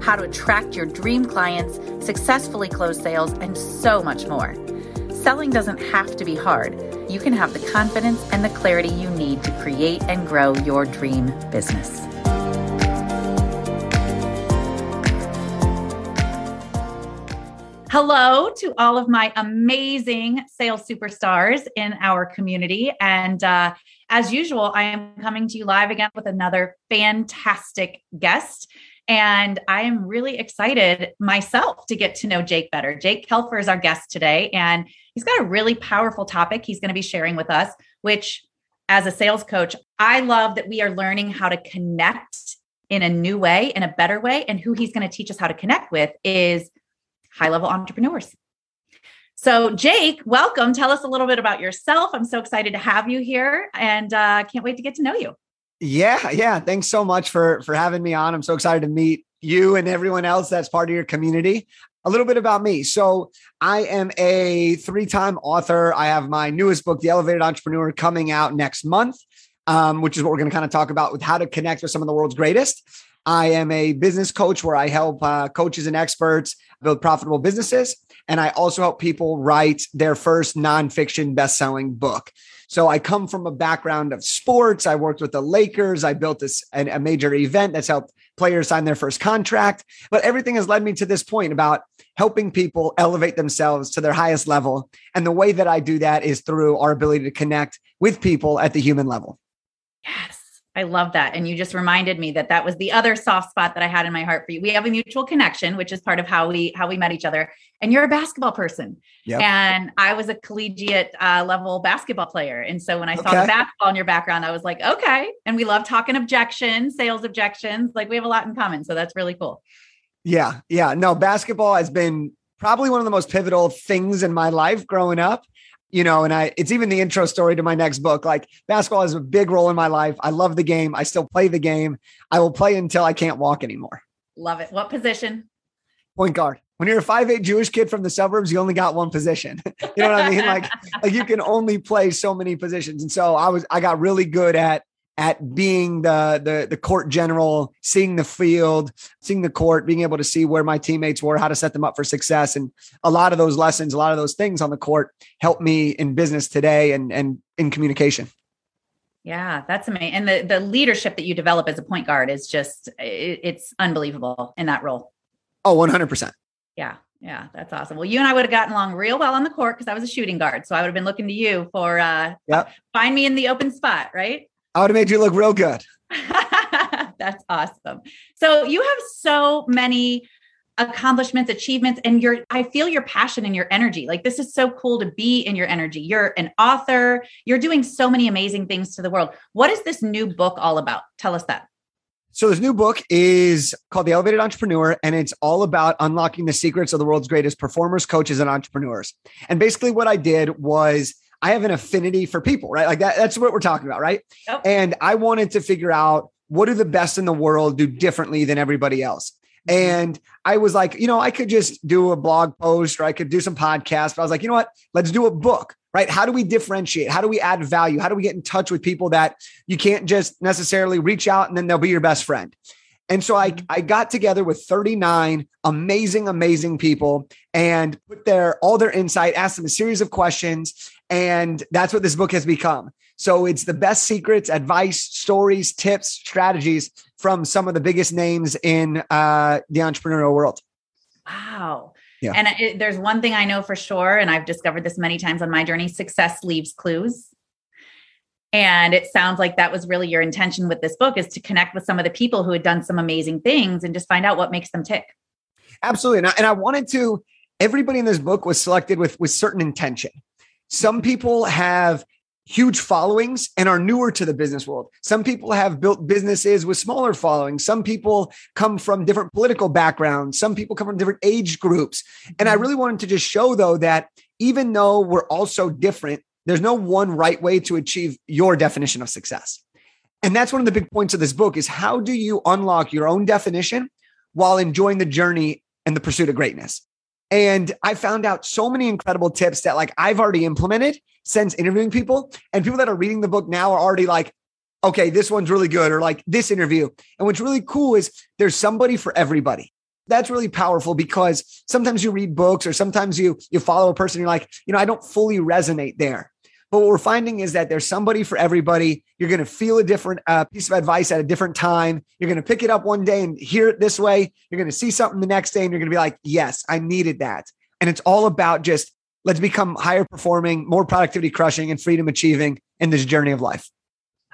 how to attract your dream clients, successfully close sales, and so much more. Selling doesn't have to be hard. You can have the confidence and the clarity you need to create and grow your dream business. Hello to all of my amazing sales superstars in our community. And uh, as usual, I am coming to you live again with another fantastic guest. And I am really excited myself to get to know Jake better. Jake Kelfer is our guest today, and he's got a really powerful topic he's going to be sharing with us, which, as a sales coach, I love that we are learning how to connect in a new way, in a better way. And who he's going to teach us how to connect with is high level entrepreneurs. So, Jake, welcome. Tell us a little bit about yourself. I'm so excited to have you here and uh, can't wait to get to know you. Yeah, yeah. Thanks so much for for having me on. I'm so excited to meet you and everyone else that's part of your community. A little bit about me. So, I am a three-time author. I have my newest book, The Elevated Entrepreneur, coming out next month, um, which is what we're going to kind of talk about with how to connect with some of the world's greatest. I am a business coach where I help uh, coaches and experts build profitable businesses. And I also help people write their first nonfiction best-selling book. So I come from a background of sports. I worked with the Lakers. I built this a major event that's helped players sign their first contract. But everything has led me to this point about helping people elevate themselves to their highest level. And the way that I do that is through our ability to connect with people at the human level. Yes. I love that. And you just reminded me that that was the other soft spot that I had in my heart for you. We have a mutual connection, which is part of how we how we met each other. And you're a basketball person. Yep. And I was a collegiate uh, level basketball player. And so when I saw the basketball in your background, I was like, okay. And we love talking objections, sales objections. Like we have a lot in common. So that's really cool. Yeah. Yeah. No, basketball has been probably one of the most pivotal things in my life growing up you know, and I, it's even the intro story to my next book. Like basketball has a big role in my life. I love the game. I still play the game. I will play until I can't walk anymore. Love it. What position? Point guard. When you're a five eight Jewish kid from the suburbs, you only got one position. you know what I mean? Like, like you can only play so many positions. And so I was, I got really good at at being the, the the court general, seeing the field, seeing the court, being able to see where my teammates were, how to set them up for success, and a lot of those lessons, a lot of those things on the court helped me in business today and and in communication. Yeah, that's amazing. And the the leadership that you develop as a point guard is just it, it's unbelievable in that role. Oh, 100%. Yeah. Yeah, that's awesome. Well, you and I would have gotten along real well on the court because I was a shooting guard. So I would have been looking to you for uh yep. find me in the open spot, right? I would have made you look real good. That's awesome. So you have so many accomplishments, achievements, and your I feel your passion and your energy. Like this is so cool to be in your energy. You're an author, you're doing so many amazing things to the world. What is this new book all about? Tell us that. So this new book is called The Elevated Entrepreneur, and it's all about unlocking the secrets of the world's greatest performers, coaches, and entrepreneurs. And basically, what I did was I have an affinity for people, right? Like that, that's what we're talking about, right? Yep. And I wanted to figure out what do the best in the world do differently than everybody else. Mm-hmm. And I was like, you know, I could just do a blog post or I could do some podcasts, but I was like, you know what? Let's do a book, right? How do we differentiate? How do we add value? How do we get in touch with people that you can't just necessarily reach out and then they'll be your best friend? And so I, mm-hmm. I got together with 39 amazing, amazing people and put their all their insight, asked them a series of questions. And that's what this book has become. So it's the best secrets, advice, stories, tips, strategies from some of the biggest names in uh, the entrepreneurial world. Wow. Yeah. And it, there's one thing I know for sure, and I've discovered this many times on my journey success leaves clues. And it sounds like that was really your intention with this book is to connect with some of the people who had done some amazing things and just find out what makes them tick. Absolutely. And I, and I wanted to, everybody in this book was selected with, with certain intention. Some people have huge followings and are newer to the business world. Some people have built businesses with smaller followings. Some people come from different political backgrounds. Some people come from different age groups. And I mm-hmm. really wanted to just show, though, that even though we're all so different, there's no one right way to achieve your definition of success. And that's one of the big points of this book is how do you unlock your own definition while enjoying the journey and the pursuit of greatness? And I found out so many incredible tips that like I've already implemented since interviewing people. And people that are reading the book now are already like, okay, this one's really good, or like this interview. And what's really cool is there's somebody for everybody. That's really powerful because sometimes you read books or sometimes you you follow a person, you're like, you know, I don't fully resonate there. But what we're finding is that there's somebody for everybody. You're going to feel a different uh, piece of advice at a different time. You're going to pick it up one day and hear it this way. You're going to see something the next day and you're going to be like, yes, I needed that. And it's all about just let's become higher performing, more productivity crushing, and freedom achieving in this journey of life.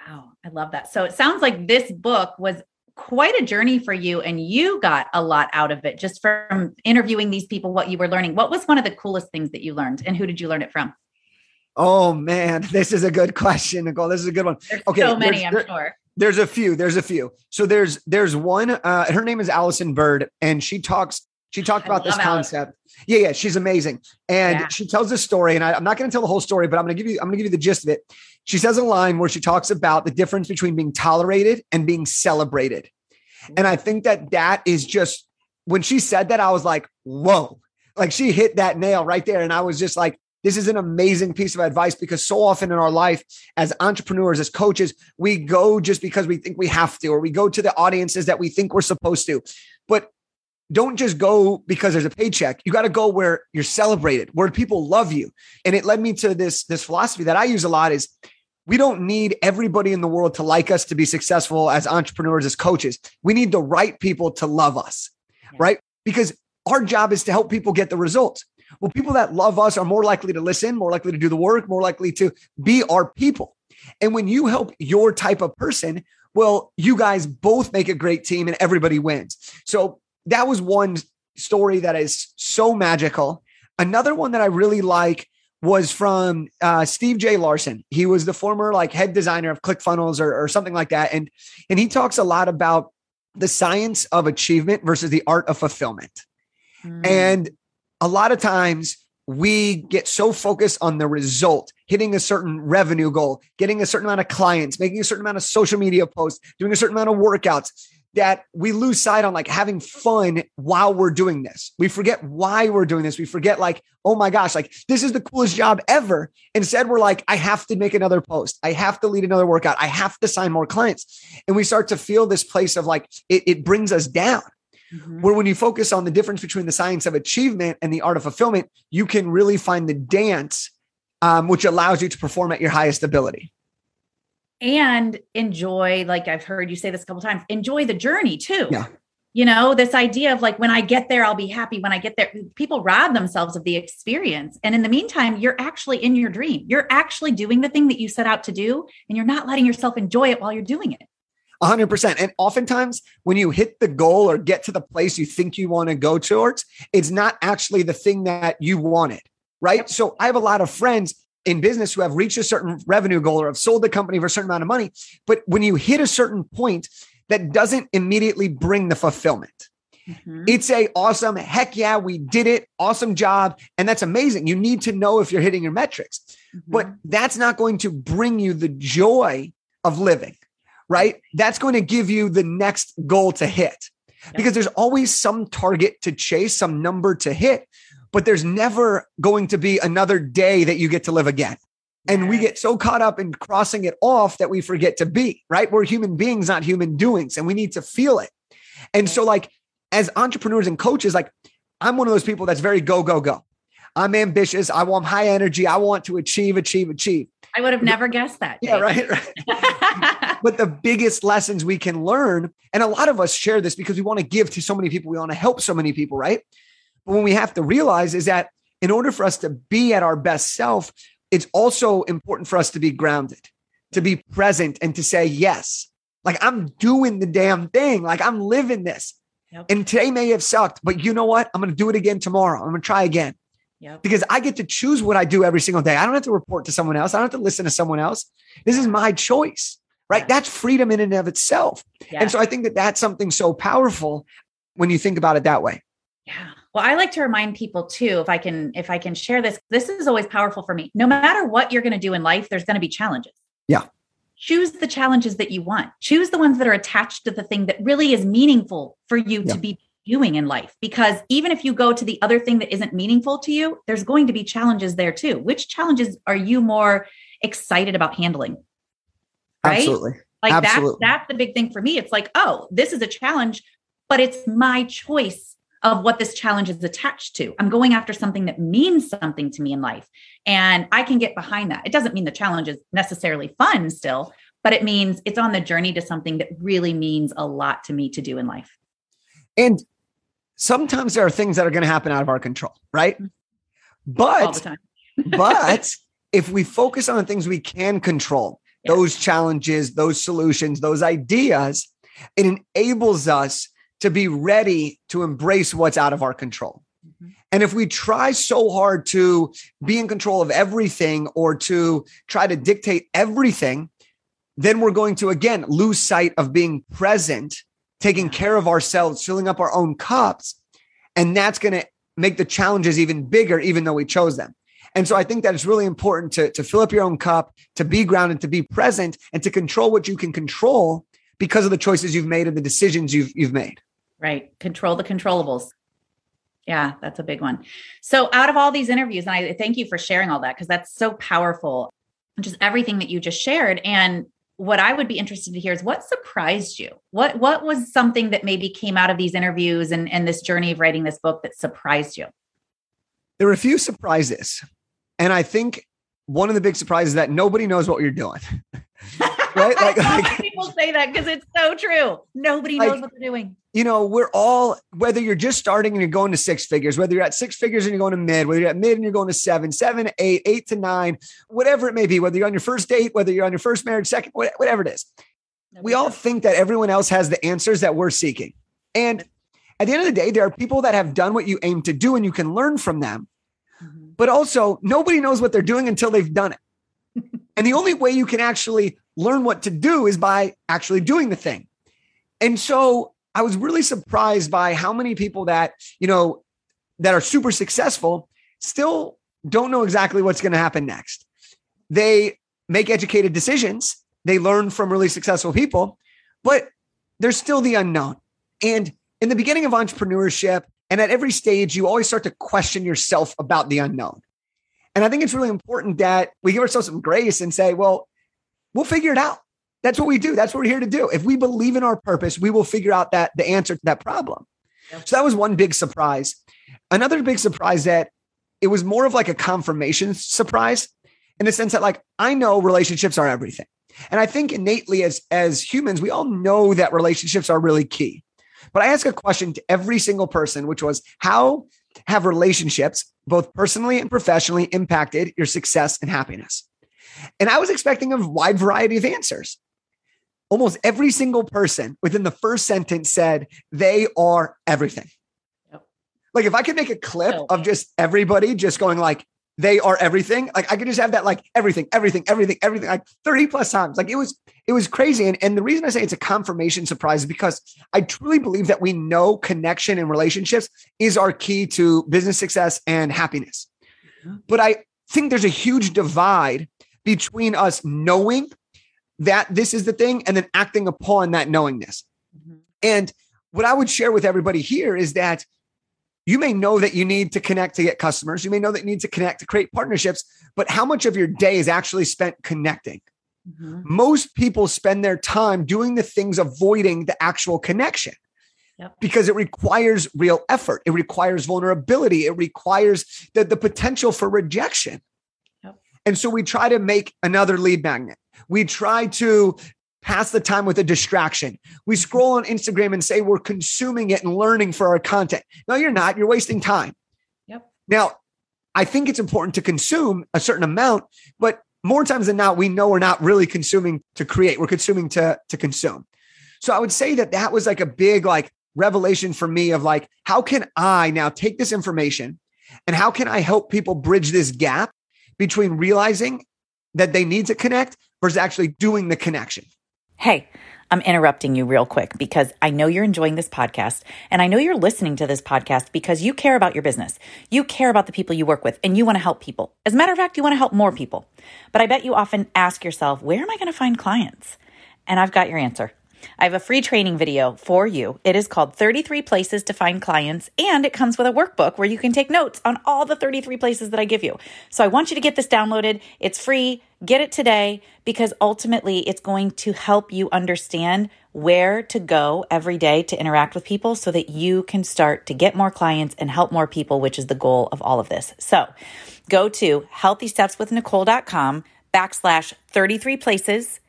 Wow, I love that. So it sounds like this book was quite a journey for you and you got a lot out of it just from interviewing these people what you were learning what was one of the coolest things that you learned and who did you learn it from oh man this is a good question nicole this is a good one there's okay so many i'm there, sure there's a few there's a few so there's there's one uh her name is Allyson Byrd and she talks she talked about this concept. Yeah, yeah, she's amazing. And yeah. she tells this story, and I, am not going to tell the whole story, but I'm going to give you, I'm going to give you the gist of it. She says a line where she talks about the difference between being tolerated and being celebrated. And I think that that is just when she said that, I was like, whoa, like she hit that nail right there. And I was just like, this is an amazing piece of advice because so often in our life as entrepreneurs, as coaches, we go just because we think we have to, or we go to the audiences that we think we're supposed to. But don't just go because there's a paycheck. You got to go where you're celebrated, where people love you. And it led me to this this philosophy that I use a lot is we don't need everybody in the world to like us to be successful as entrepreneurs as coaches. We need the right people to love us, yeah. right? Because our job is to help people get the results. Well, people that love us are more likely to listen, more likely to do the work, more likely to be our people. And when you help your type of person, well, you guys both make a great team and everybody wins. So that was one story that is so magical. Another one that I really like was from uh, Steve J. Larsen. He was the former like head designer of ClickFunnels or, or something like that, and and he talks a lot about the science of achievement versus the art of fulfillment. Mm. And a lot of times we get so focused on the result, hitting a certain revenue goal, getting a certain amount of clients, making a certain amount of social media posts, doing a certain amount of workouts that we lose sight on like having fun while we're doing this. We forget why we're doing this. We forget like, oh my gosh, like this is the coolest job ever. Instead, we're like, I have to make another post. I have to lead another workout. I have to sign more clients. And we start to feel this place of like, it, it brings us down. Mm-hmm. Where when you focus on the difference between the science of achievement and the art of fulfillment, you can really find the dance, um, which allows you to perform at your highest ability. And enjoy like i've heard you say this a couple times enjoy the journey too. Yeah. You know this idea of like when i get there i'll be happy. When i get there people rob themselves of the experience. And in the meantime you're actually in your dream. You're actually doing the thing that you set out to do and you're not letting yourself enjoy it while you're doing it 100%. And oftentimes, when you hit the goal or get to the place you think you want to go towards, it's not actually the thing that you wanted. Right. So I have a lot of friends in business who have reached a certain revenue goal or have sold the company for a certain amount of money. But when you hit a certain point, that doesn't immediately bring the fulfillment. Mm-hmm. It's a awesome, heck yeah, we did it. Awesome job. And that's amazing. You need to know if you're hitting your metrics, mm-hmm. but that's not going to bring you the joy of living, right? That's going to give you the next goal to hit because there's always some target to chase, some number to hit but there's never going to be another day that you get to live again. And we get so caught up in crossing it off that we forget to be, right? We're human beings, not human doings, and we need to feel it. And so, like, as entrepreneurs and coaches, like, I'm one of those people that's very go, go, go. I'm ambitious. I want high energy. I want to achieve, achieve, achieve. I would have never guessed that. Yeah, right. right. but the biggest lessons we can learn, and a lot of us share this because we want to give to so many people, we want to help so many people, right? But when we have to realize is that in order for us to be at our best self, it's also important for us to be grounded, to be present, and to say, yes, like I'm doing the damn thing, like I'm living this. Yep. And today may have sucked, but you know what? I'm going to do it again tomorrow. I'm going to try again. Yep. because I get to choose what I do every single day. I don't have to report to someone else. I don't have to listen to someone else. This is my choice, right? That's freedom in and of itself. Yeah. And so I think that that's something so powerful when you think about it that way. Yeah. Well, I like to remind people too, if I can, if I can share this, this is always powerful for me. No matter what you're going to do in life, there's going to be challenges. Yeah. Choose the challenges that you want. Choose the ones that are attached to the thing that really is meaningful for you Yeah. to be doing in life. Because even if you go to the other thing that isn't meaningful to you, there's going to be challenges there too. Which challenges are you more excited about handling? Right? Absolutely. Like Absolutely. that's that's the big thing for me. It's like, oh, this is a challenge, but it's my choice of what this challenge is attached to. I'm going after something that means something to me in life. And I can get behind that. It doesn't mean the challenge is necessarily fun still, but it means it's on the journey to something that really means a lot to me to do in life. And sometimes there are things that are going to happen out of our control, right? Mm-hmm. But but if we focus on the things we can control, Yeah. those challenges, those solutions, those ideas, it enables us to be ready to embrace what's out of our control. Mhm. And if we try so hard to be in control of everything or to try to dictate everything, then we're going to again lose sight of being present, taking care of ourselves, filling up our own cups. And that's going to make the challenges even bigger, even though we chose them. And so I think that it's really important to, to fill up your own cup, to be grounded, to be present, and to control what you can control because of the choices you've made and the decisions you've you've made. Right. Control the controllables. Yeah, that's a big one. So, out of all these interviews, and I thank you for sharing all that because that's so powerful, just everything that you just shared. And what I would be interested to hear is what surprised you? What what was something that maybe came out of these interviews and, and this journey of writing this book that surprised you? There were a few surprises. And I think one of the big surprises is that nobody knows what you're doing. Right? Like- like- people say that because it's so true. Nobody Like- knows what they're doing. you know, we're all, whether you're just starting and you're going to six figures, whether you're at six figures and you're going to mid, whether you're at mid and you're going to seven, seven, eight, eight to nine, whatever it may be, whether you're on your first date, whether you're on your first marriage, second, whatever it is. We all think that everyone else has the answers that we're seeking. And at the end of the day, there are people that have done what you aim to do and you can learn from them. But also, nobody knows what they're doing until they've done it. and the only way you can actually learn what to do is by actually doing the thing. And so I was really surprised by how many people that, you know, that are super successful still don't know exactly what's going to happen next. They make educated decisions, they learn from really successful people, but there's still the unknown. And in the beginning of entrepreneurship and at every stage, you always start to question yourself about the unknown. And I think it's really important that we give ourselves some grace and say, well, we'll figure it out. That's what we do. That's what we're here to do. If we believe in our purpose, we will figure out that the answer to that problem. So that was one big surprise. Another big surprise that it was more of like a confirmation surprise in the sense that like I know relationships are everything. And I think innately as as humans, we all know that relationships are really key. But I ask a question to every single person, which was how have relationships, both personally and professionally, impacted your success and happiness? And I was expecting a wide variety of answers. Almost every single person within the first sentence said they are everything. Yep. Like if I could make a clip of just everybody just going like they are everything, like I could just have that like everything, everything, everything, everything, like 30 plus times. Like it was, it was crazy. And, and the reason I say it's a confirmation surprise is because I truly believe that we know connection and relationships is our key to business success and happiness. Mhm. But I think there's a huge divide between us knowing that this is the thing and then acting upon that knowingness. Mhm. And what I would share with everybody here is that you may know that you need to connect to get customers. You may know that you need to connect to create partnerships, but how much of your day is actually spent connecting? Mhm. Most people spend their time doing the things avoiding the actual connection Yep. because it requires real effort. It requires vulnerability. It requires the, the potential for rejection. Yep. And so we try to make another lead magnet. We try to pass the time with a distraction. We scroll on Instagram and say we're consuming it and learning for our content. No, you're not. You're wasting time. Yep. Now, I think it's important to consume a certain amount, but more times than not, we know we're not really consuming to create. We're consuming to, to consume. So I would say that that was like a big like revelation for me of like, how can I now take this information And how can I help people bridge this gap between realizing that they need to connect versus actually doing the connection? Hey, I'm interrupting you real quick because I know you're enjoying this podcast and I know you're listening to this podcast because you care about your business. You care about the people you work with and you want to help people. As a matter of fact, you want to help more people. But I bet you often ask yourself, where am I going to find clients? And I've got your answer. I have a free training video for you. It is called 33 Places to Find Clients, and it comes with a workbook where you can take notes on all the 33 places that I give you. So I want you to get this downloaded. It's free. Get it today because ultimately it's going to help you understand where to go every day to interact with people so that you can start to get more clients and help more people, which is the goal of all of this. So go to healthystepswithnicole.com backslash 33 places,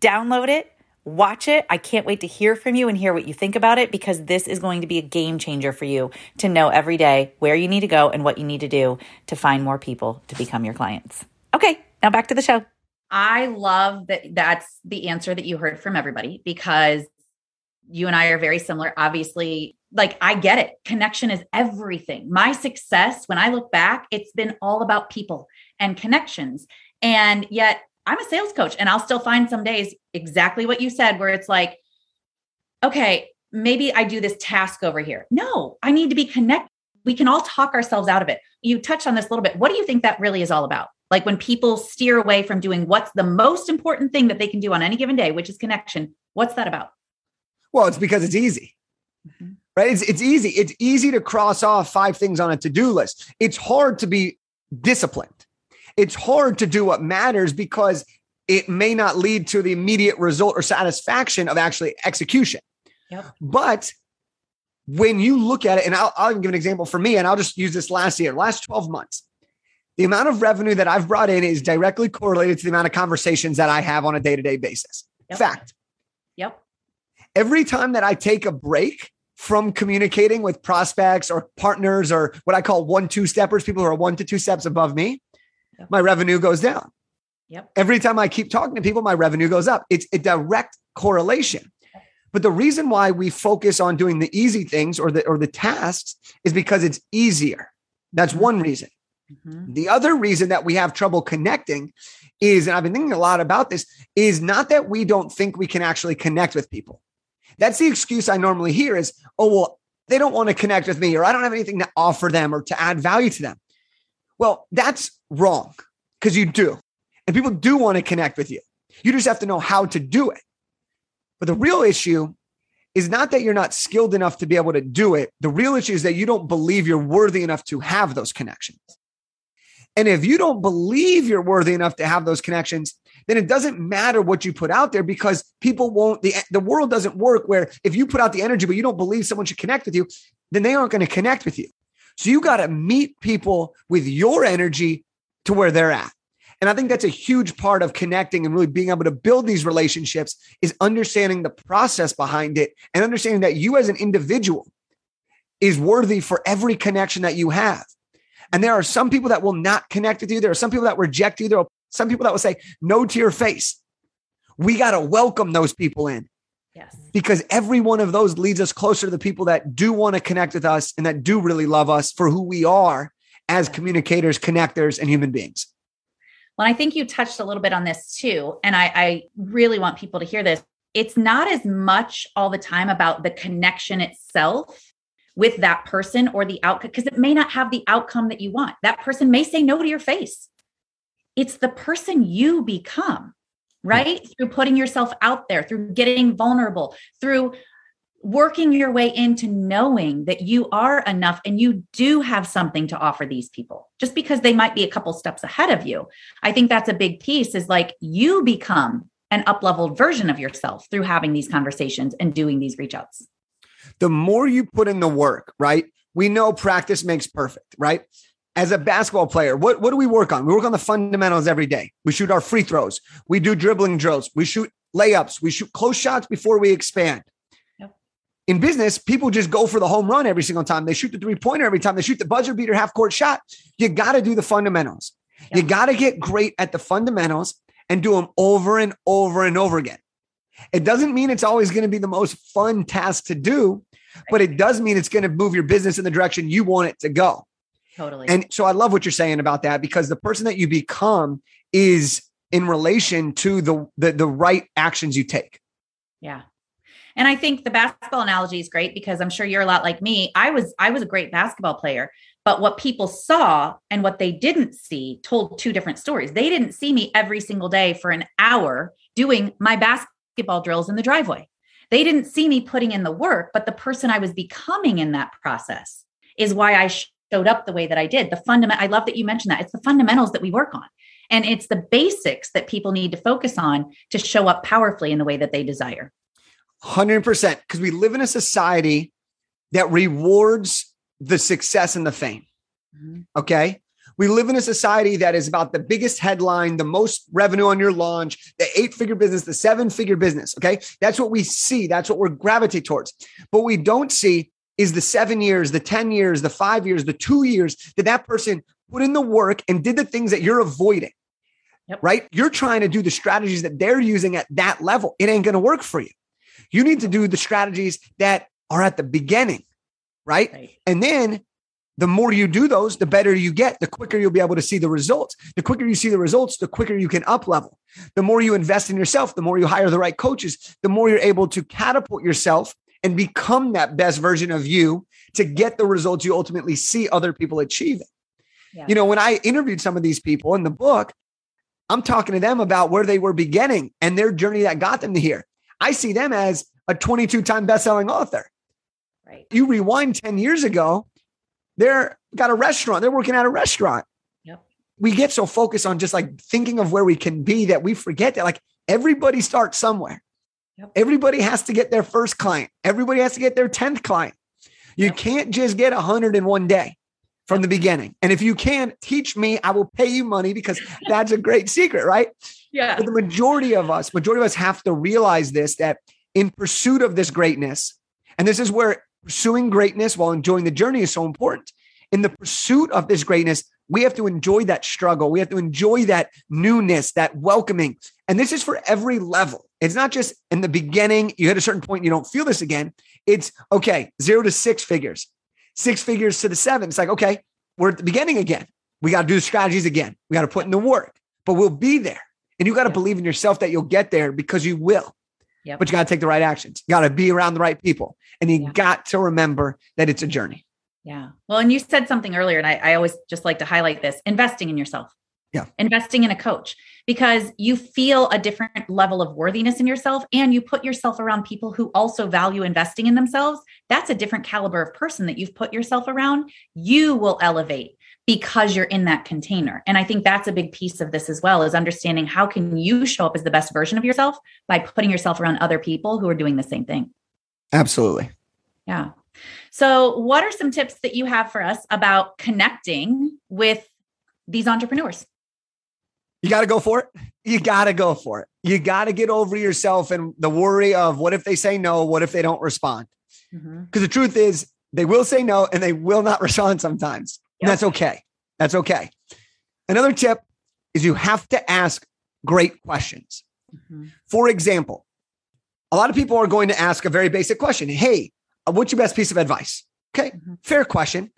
download it Watch it. I can't wait to hear from you and hear what you think about it because this is going to be a game changer for you to know every day where you need to go and what you need to do to find more people to become your clients. Okay, now back to the show. I love that that's the answer that you heard from everybody because you and I are very similar. Obviously, like I get it. Connection is everything. My success, when I look back, it's been all about people and connections. And yet I'm a sales coach and I'll still find some days exactly what you said, where it's like, okay, maybe I do this task over here. No, I need to be connected. We can all talk ourselves out of it. You touched on this a little bit. What do you think that really is all about? Like when people steer away from doing what's the most important thing that they can do on any given day, which is connection, what's that about? Well, it's because it's easy. Mm-hmm. Right? It's, it's easy. It's easy to cross off five things on a to do list. It's hard to be disciplined it's hard to do what matters because it may not lead to the immediate result or satisfaction of actually execution. Yep. But when you look at it, and I'll, I'll give an example for me, and I'll just use this last year, last 12 months. The amount of revenue that I've brought in is directly correlated to the amount of conversations that I have on a day to day basis. Yep. Fact. Yep. Every time that I take a break from communicating with prospects or partners or what I call one, two steppers, people who are one to two steps above me, yep. my revenue goes down. Yep. Every time I keep talking to people, my revenue goes up. It's a direct correlation. But the reason why we focus on doing the easy things or the or the tasks is because it's easier. That's mm-hmm. one reason. Mm-hmm. The other reason that we have trouble connecting is, and I've been thinking a lot about this, is not that we don't think we can actually connect with people. That's the excuse I normally hear is, oh, well, they don't want to connect with me, or I don't have anything to offer them or to add value to them. Well, that's wrong because you do. And people do want to connect with you. You just have to know how to do it. But the real issue is not that you're not skilled enough to be able to do it. The real issue is that you don't believe you're worthy enough to have those connections. And if you don't believe you're worthy enough to have those connections, then it doesn't matter what you put out there because people won't, the, the world doesn't work where if you put out the energy, but you don't believe someone should connect with you, then they aren't going to connect with you. So you got to meet people with your energy to where they're at. And I think that's a huge part of connecting and really being able to build these relationships is understanding the process behind it and understanding that you as an individual is worthy for every connection that you have. And there are some people that will not connect with you. There are some people that reject you. There are some people that will say no to your face. We got to welcome those people in. Yes. Because every one of those leads us closer to the people that do want to connect with us and that do really love us for who we are as communicators, connectors, and human beings. Well, I think you touched a little bit on this too. And I, I really want people to hear this. It's not as much all the time about the connection itself with that person or the outcome, because it may not have the outcome that you want. That person may say no to your face. It's the person you become right? Through putting yourself out there, through getting vulnerable, through working your way into knowing that you are enough and you do have something to offer these people just because they might be a couple steps ahead of you. I think that's a big piece is like you become an up-leveled version of yourself through having these conversations and doing these reach outs. The more you put in the work, right? We know practice makes perfect, right? as a basketball player, what, what do we work on? We work on the fundamentals every day. We shoot our free throws. We do dribbling drills. We shoot layups. We shoot close shots before we expand. In business, people just go for the home run every single time. They shoot the three pointer every time. They shoot the buzzer beater half court shot. You got to do the fundamentals. Yep. You got to get great at the fundamentals and do them over and over and over again. It doesn't mean it's always going to be the most fun task to do, but it does mean it's going to move your business in the direction you want it to go. Totally. And so I love what you're saying about that because the person that you become is in relation to the the, the right actions you take. Yeah. And I think the basketball analogy is great because I'm sure you're a lot like me. I was I was a great basketball player, but what people saw and what they didn't see told two different stories. They didn't see me every single day for an hour doing my basketball drills in the driveway. They didn't see me putting in the work, but the person I was becoming in that process is why I showed up the way that I did. The fundament I love that you mentioned that. It's the fundamentals that we work on. And it's the basics that people need to focus on to show up powerfully in the way that they desire. 100% because we live in a society that rewards the success and the fame. Mm-hmm. Okay. We live in a society that is about the biggest headline, the most revenue on your launch, the eight figure business, the seven figure business. Okay. That's what we see. That's what we're gravitate towards. But we don't see is the seven years, the 10 years, the five years, the two years that that person put in the work and did the things that you're avoiding. Yep. Right. You're trying to do the strategies that they're using at that level. It ain't going to work for you. You need to do the strategies that are at the beginning. Right? right. And then the more you do those, the better you get, the quicker you'll be able to see the results. The quicker you see the results, the quicker you can up level. The more you invest in yourself, the more you hire the right coaches, the more you're able to catapult yourself and become that best version of you to get the results you ultimately see other people achieving. Yeah. You know, when I interviewed some of these people in the book, I'm talking to them about where they were beginning and their journey that got them to here. I see them as a 22 time best-selling author. Right. You rewind 10 years ago, they're got a restaurant. They're working at a restaurant. Yep. We get so focused on just like thinking of where we can be that we forget that like everybody starts somewhere. Yep. Everybody has to get their first client. Everybody has to get their 10th client. You yep. can't just get 100 in one day from the beginning. And if you can teach me, I will pay you money because that's a great secret, right? Yeah. But the majority of us, majority of us have to realize this that in pursuit of this greatness, and this is where pursuing greatness while enjoying the journey is so important. In the pursuit of this greatness, we have to enjoy that struggle. We have to enjoy that newness, that welcoming. And this is for every level. It's not just in the beginning, you hit a certain point, you don't feel this again. It's okay, zero to six figures, six figures to the seven. It's like, okay, we're at the beginning again. We got to do the strategies again. We got to put in the work, but we'll be there. And you got to believe in yourself that you'll get there because you will. Yep. But you got to take the right actions. You got to be around the right people. And you yeah. got to remember that it's a journey. Yeah. Well, and you said something earlier, and I, I always just like to highlight this investing in yourself. Yeah. Investing in a coach because you feel a different level of worthiness in yourself and you put yourself around people who also value investing in themselves. That's a different caliber of person that you've put yourself around. You will elevate because you're in that container. And I think that's a big piece of this as well is understanding how can you show up as the best version of yourself by putting yourself around other people who are doing the same thing. Absolutely. Yeah. So, what are some tips that you have for us about connecting with these entrepreneurs? You got to go for it. You got to go for it. You got to get over yourself and the worry of what if they say no? What if they don't respond? Because mm-hmm. the truth is, they will say no and they will not respond sometimes. Yep. That's okay. That's okay. Another tip is you have to ask great questions. Mm-hmm. For example, a lot of people are going to ask a very basic question Hey, uh, what's your best piece of advice? Okay, mm-hmm. fair question.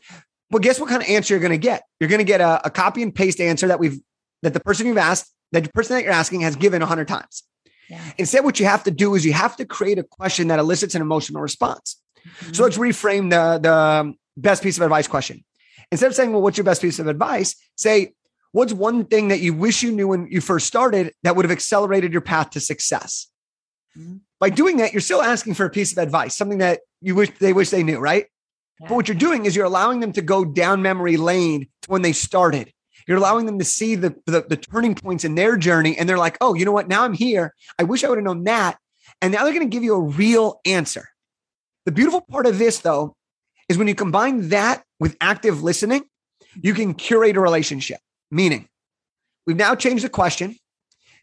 But guess what kind of answer you're going to get? You're going to get a, a, copy and paste answer that we've that the person you've asked, that the person that you're asking has given a hundred times. Yeah. Instead, what you have to do is you have to create a question that elicits an emotional response. Mm-hmm. So let's reframe the the best piece of advice question. Instead of saying, well, what's your best piece of advice? Say, what's one thing that you wish you knew when you first started that would have accelerated your path to success? Mm-hmm. By doing that, you're still asking for a piece of advice, something that you wish they wish they knew, right? Yeah. But what you're doing is you're allowing them to go down memory lane to when they started. You're allowing them to see the, the, the turning points in their journey. And they're like, oh, you know what? Now I'm here. I wish I would have known that. And now they're going to give you a real answer. The beautiful part of this, though, is when you combine that with active listening, you can curate a relationship. Meaning, we've now changed the question.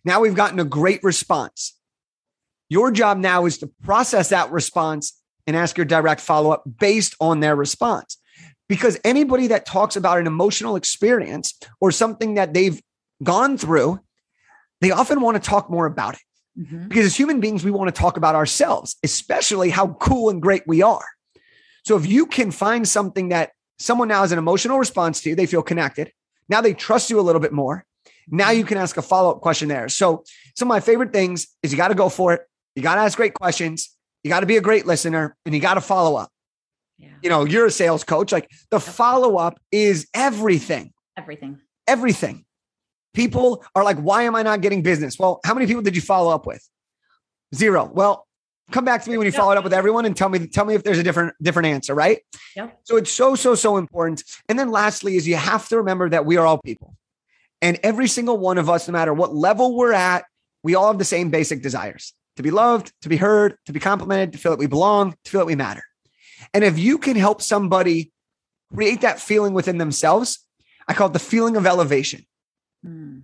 Now we've gotten a great response. Your job now is to process that response and ask your direct follow up based on their response. Because anybody that talks about an emotional experience or something that they've gone through, they often want to talk more about it. Mm-hmm. Because as human beings, we want to talk about ourselves, especially how cool and great we are. So if you can find something that someone now has an emotional response to you. They feel connected. Now they trust you a little bit more. Now you can ask a follow up question there. So, some of my favorite things is you got to go for it. You got to ask great questions. You got to be a great listener and you got to follow up. Yeah. You know, you're a sales coach. Like the follow up is everything. Everything. Everything. People are like, why am I not getting business? Well, how many people did you follow up with? Zero. Well, come back to me when you yep. followed up with everyone and tell me tell me if there's a different different answer right yep. so it's so so so important and then lastly is you have to remember that we are all people and every single one of us no matter what level we're at we all have the same basic desires to be loved to be heard to be complimented to feel that we belong to feel that we matter and if you can help somebody create that feeling within themselves i call it the feeling of elevation mm.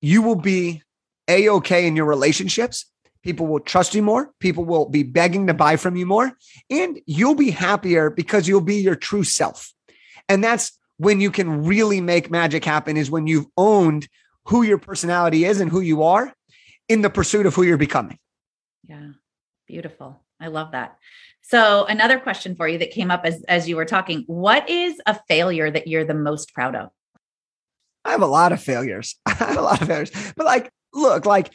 you will be a-okay in your relationships People will trust you more. People will be begging to buy from you more. And you'll be happier because you'll be your true self. And that's when you can really make magic happen, is when you've owned who your personality is and who you are in the pursuit of who you're becoming. Yeah. Beautiful. I love that. So another question for you that came up as as you were talking, what is a failure that you're the most proud of? I have a lot of failures. I have a lot of failures. But like look, like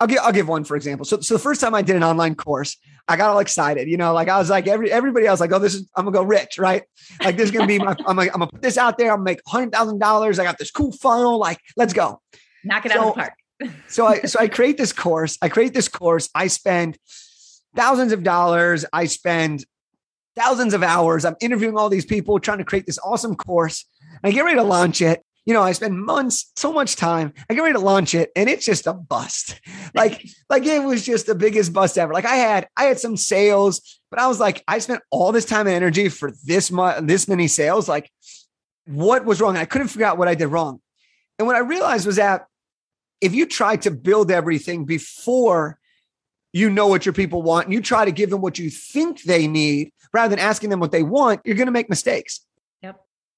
I'll give I'll give one for example. So so the first time I did an online course, I got all excited. You know, like I was like every everybody else like, oh, this is I'm gonna go rich, right? Like this is gonna be my I'm like I'm gonna put this out there. I'm gonna make hundred thousand dollars. I got this cool funnel. Like, let's go. Knock it so, out of the park. so I so I create this course. I create this course. I spend thousands of dollars. I spend thousands of hours. I'm interviewing all these people, trying to create this awesome course. I get ready to launch it you know, I spend months, so much time. I get ready to launch it, and it's just a bust. Like, like it was just the biggest bust ever. Like I had, I had some sales, but I was like, I spent all this time and energy for this much, this many sales. Like, what was wrong? I couldn't figure out what I did wrong. And what I realized was that if you try to build everything before you know what your people want, and you try to give them what you think they need rather than asking them what they want, you're going to make mistakes.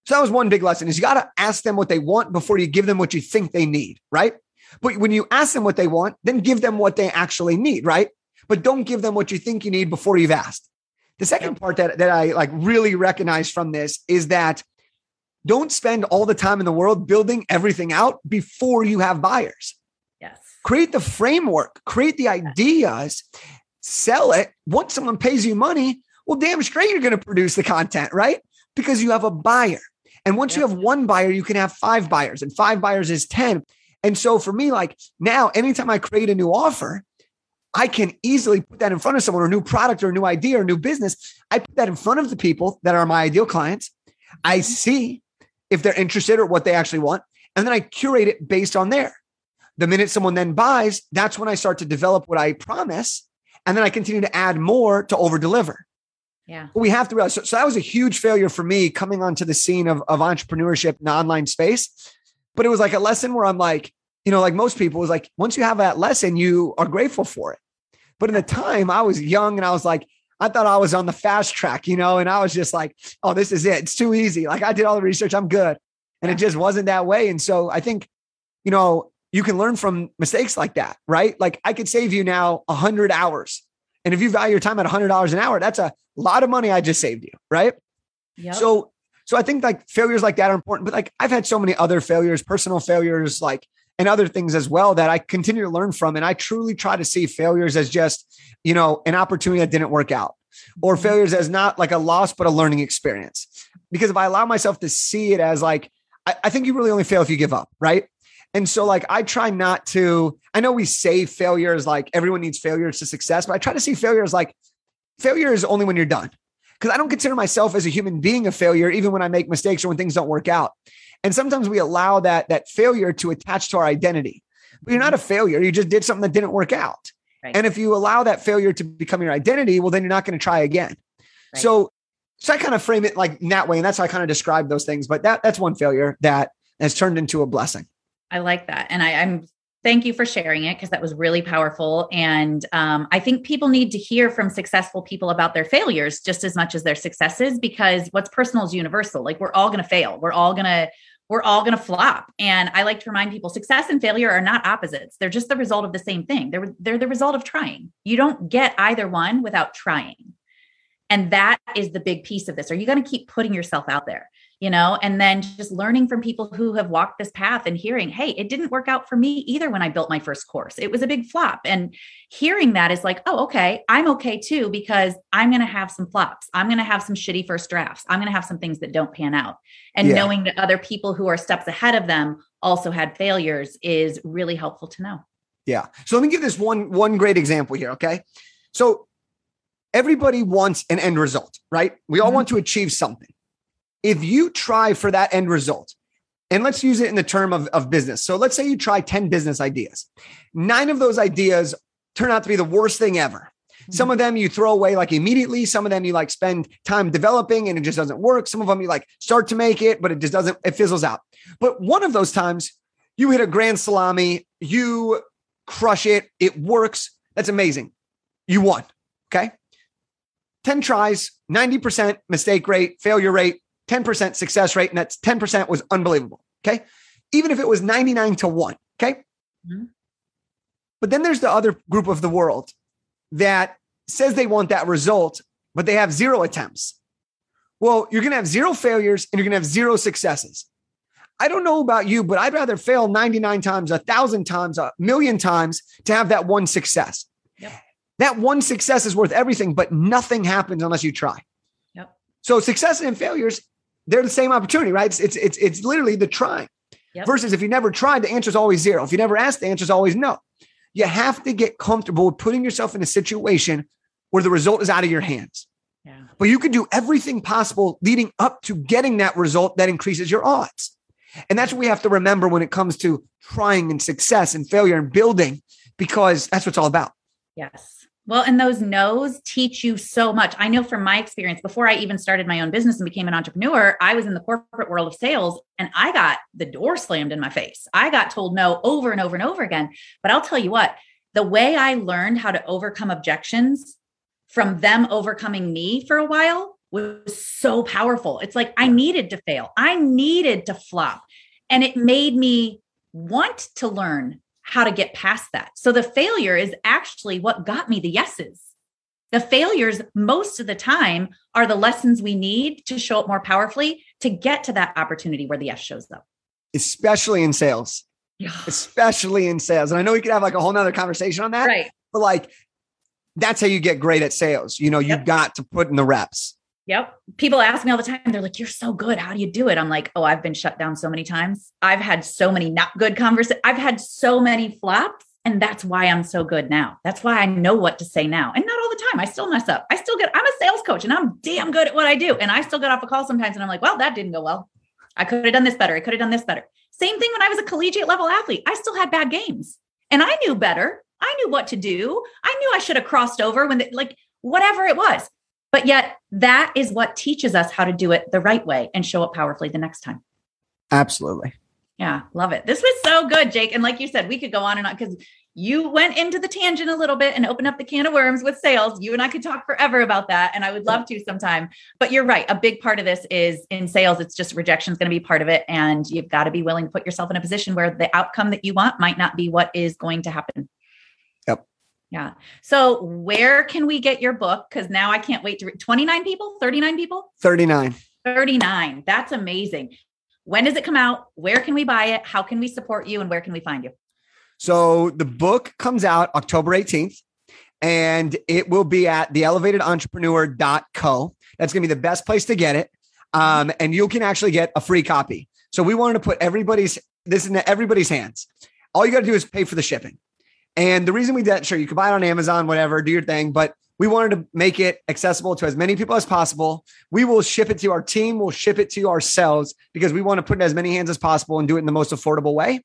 So that was one big lesson is you got to ask them what they want before you give them what you think they need, right? But when you ask them what they want, then give them what they actually need, right? But don't give them what you think you need before you've asked. The second part that, that I like really recognize from this is that don't spend all the time in the world building everything out before you have buyers. Yes. Create the framework, create the ideas, sell it. Once someone pays you money, well, damn straight you're going to produce the content, right? Because you have a buyer. And once you have one buyer, you can have five buyers, and five buyers is 10. And so for me, like now, anytime I create a new offer, I can easily put that in front of someone or a new product or a new idea or a new business. I put that in front of the people that are my ideal clients. I mm-hmm. see if they're interested or what they actually want. And then I curate it based on there. The minute someone then buys, that's when I start to develop what I promise. And then I continue to add more to over deliver. Yeah. we have to realize. So, so, that was a huge failure for me coming onto the scene of, of entrepreneurship in the online space. But it was like a lesson where I'm like, you know, like most people was like, once you have that lesson, you are grateful for it. But in the time I was young and I was like, I thought I was on the fast track, you know, and I was just like, oh, this is it. It's too easy. Like I did all the research. I'm good. And it just wasn't that way. And so I think, you know, you can learn from mistakes like that, right? Like I could save you now a hundred hours and if you value your time at $100 an hour, that's a lot of money I just saved you, right? Yep. So so I think like failures like that are important, but like I've had so many other failures, personal failures, like and other things as well that I continue to learn from. And I truly try to see failures as just, you know, an opportunity that didn't work out or mm-hmm. failures as not like a loss, but a learning experience. Because if I allow myself to see it as like, I, I think you really only fail if you give up, right? And so, like, I try not to, I know we say failures like everyone needs failures to success, but I try to see failures like failure is only when you're done. Because I don't consider myself as a human being a failure, even when I make mistakes or when things don't work out. And sometimes we allow that, that failure to attach to our identity. But you're not a failure. You just did something that didn't work out. Right. And if you allow that failure to become your identity, well, then you're not going to try again. Right. So, so I kind of frame it like that way. And that's how I kind of describe those things. But that that's one failure that has turned into a blessing. I like that. And I, am thank you for sharing it because that was really powerful. And um, I think people need to hear from successful people about their failures just as much as their successes because what's personal is universal. Like we're all going to fail. We're all going to we're all going to flop. And I like to remind people success and failure are not opposites. They're just the result of the same thing. They're they're the result of trying. You don't get either one without trying. And that is the big piece of this. Are you going to keep putting yourself out there? You know, and then just learning from people who have walked this path and hearing, hey, it didn't work out for me either when I built my first course. It was a big flop. And hearing that is like, oh, okay, I'm okay too, because I'm going to have some flops. I'm going to have some shitty first drafts. I'm going to have some things that don't pan out. And yeah. knowing that other people who are steps ahead of them also had failures is really helpful to know. Yeah. So let me give this one one great example here, okay? So everybody wants an end result, right? We all mm-hmm. want to achieve something. If you try for that end result, and let's use it in the term of, of business. So let's say you try 10 business ideas. Nine of those ideas turn out to be the worst thing ever. Mm-hmm. Some of them you throw away like immediately. Some of them you like spend time developing and it just doesn't work. Some of them you like start to make it, but it just doesn't, it fizzles out. But one of those times you hit a grand salami, you crush it, it works. That's amazing. You won. Okay. 10 tries, 90% mistake rate, failure rate, 10% success rate. And that's 10% was unbelievable. Okay. Even if it was 99 to one. Okay. Mm-hmm. But then there's the other group of the world that says they want that result, but they have zero attempts. Well, you're going to have zero failures and you're going to have zero successes. I don't know about you, but I'd rather fail 99 times, a thousand times, a million times to have that one success. Yep. That one success is worth everything, but nothing happens unless you try. Yep. So success and failures, they're the same opportunity, right? It's it's it's, it's literally the trying. Yep. Versus if you never tried, the answer is always zero. If you never asked, the answer is always no. You have to get comfortable with putting yourself in a situation where the result is out of your hands. Yeah. But you can do everything possible leading up to getting that result that increases your odds. And that's what we have to remember when it comes to trying and success and failure and building, because that's what it's all about. Yes. Well, and those no's teach you so much. I know from my experience, before I even started my own business and became an entrepreneur, I was in the corporate world of sales and I got the door slammed in my face. I got told no over and over and over again. But I'll tell you what, the way I learned how to overcome objections from them overcoming me for a while was so powerful. It's like I needed to fail, I needed to flop. And it made me want to learn how to get past that. So the failure is actually what got me the yeses. The failures, most of the time, are the lessons we need to show up more powerfully to get to that opportunity where the yes shows up. Especially in sales. Yeah. Especially in sales. And I know we could have like a whole nother conversation on that. Right. But like, that's how you get great at sales. You know, you've got to put in the reps. Yep. People ask me all the time, they're like, You're so good. How do you do it? I'm like, Oh, I've been shut down so many times. I've had so many not good conversations. I've had so many flops. And that's why I'm so good now. That's why I know what to say now. And not all the time. I still mess up. I still get, I'm a sales coach and I'm damn good at what I do. And I still get off a call sometimes and I'm like, Well, that didn't go well. I could have done this better. I could have done this better. Same thing when I was a collegiate level athlete. I still had bad games and I knew better. I knew what to do. I knew I should have crossed over when, the, like, whatever it was. But yet, that is what teaches us how to do it the right way and show up powerfully the next time. Absolutely. Yeah, love it. This was so good, Jake. And like you said, we could go on and on because you went into the tangent a little bit and opened up the can of worms with sales. You and I could talk forever about that. And I would love to sometime. But you're right. A big part of this is in sales, it's just rejection is going to be part of it. And you've got to be willing to put yourself in a position where the outcome that you want might not be what is going to happen. Yeah. So where can we get your book? Because now I can't wait to read 29 people, 39 people? 39. 39. That's amazing. When does it come out? Where can we buy it? How can we support you? And where can we find you? So the book comes out October 18th and it will be at the elevated theelevatedentrepreneur.co. That's going to be the best place to get it. Um, and you can actually get a free copy. So we wanted to put everybody's, this in everybody's hands. All you got to do is pay for the shipping. And the reason we did, sure, you could buy it on Amazon, whatever, do your thing, but we wanted to make it accessible to as many people as possible. We will ship it to our team, we'll ship it to ourselves because we want to put it in as many hands as possible and do it in the most affordable way.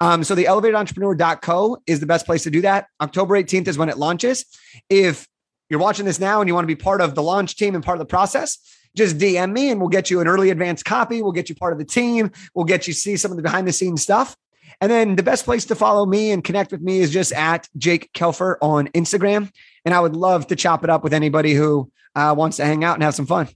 Um, so the elevatedentrepreneur.co is the best place to do that. October 18th is when it launches. If you're watching this now and you want to be part of the launch team and part of the process, just DM me and we'll get you an early advance copy. We'll get you part of the team. We'll get you see some of the behind the scenes stuff. And then the best place to follow me and connect with me is just at Jake Kelfer on Instagram. And I would love to chop it up with anybody who uh, wants to hang out and have some fun.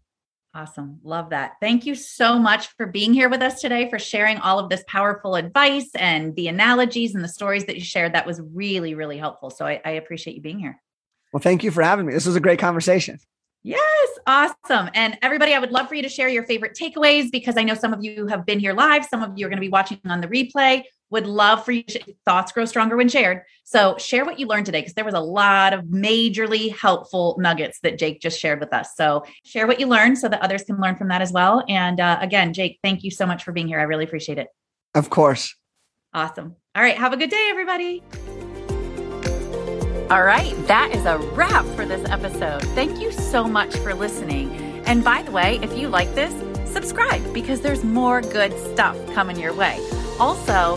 Awesome. Love that. Thank you so much for being here with us today, for sharing all of this powerful advice and the analogies and the stories that you shared. That was really, really helpful. So I, I appreciate you being here. Well, thank you for having me. This was a great conversation. Yes, awesome. And everybody, I would love for you to share your favorite takeaways because I know some of you have been here live, some of you are going to be watching on the replay. Would love for you to thoughts grow stronger when shared. So share what you learned today because there was a lot of majorly helpful nuggets that Jake just shared with us. So share what you learned so that others can learn from that as well. And uh, again, Jake, thank you so much for being here. I really appreciate it. Of course. Awesome. All right. Have a good day, everybody. All right, that is a wrap for this episode. Thank you so much for listening. And by the way, if you like this, subscribe because there's more good stuff coming your way. Also,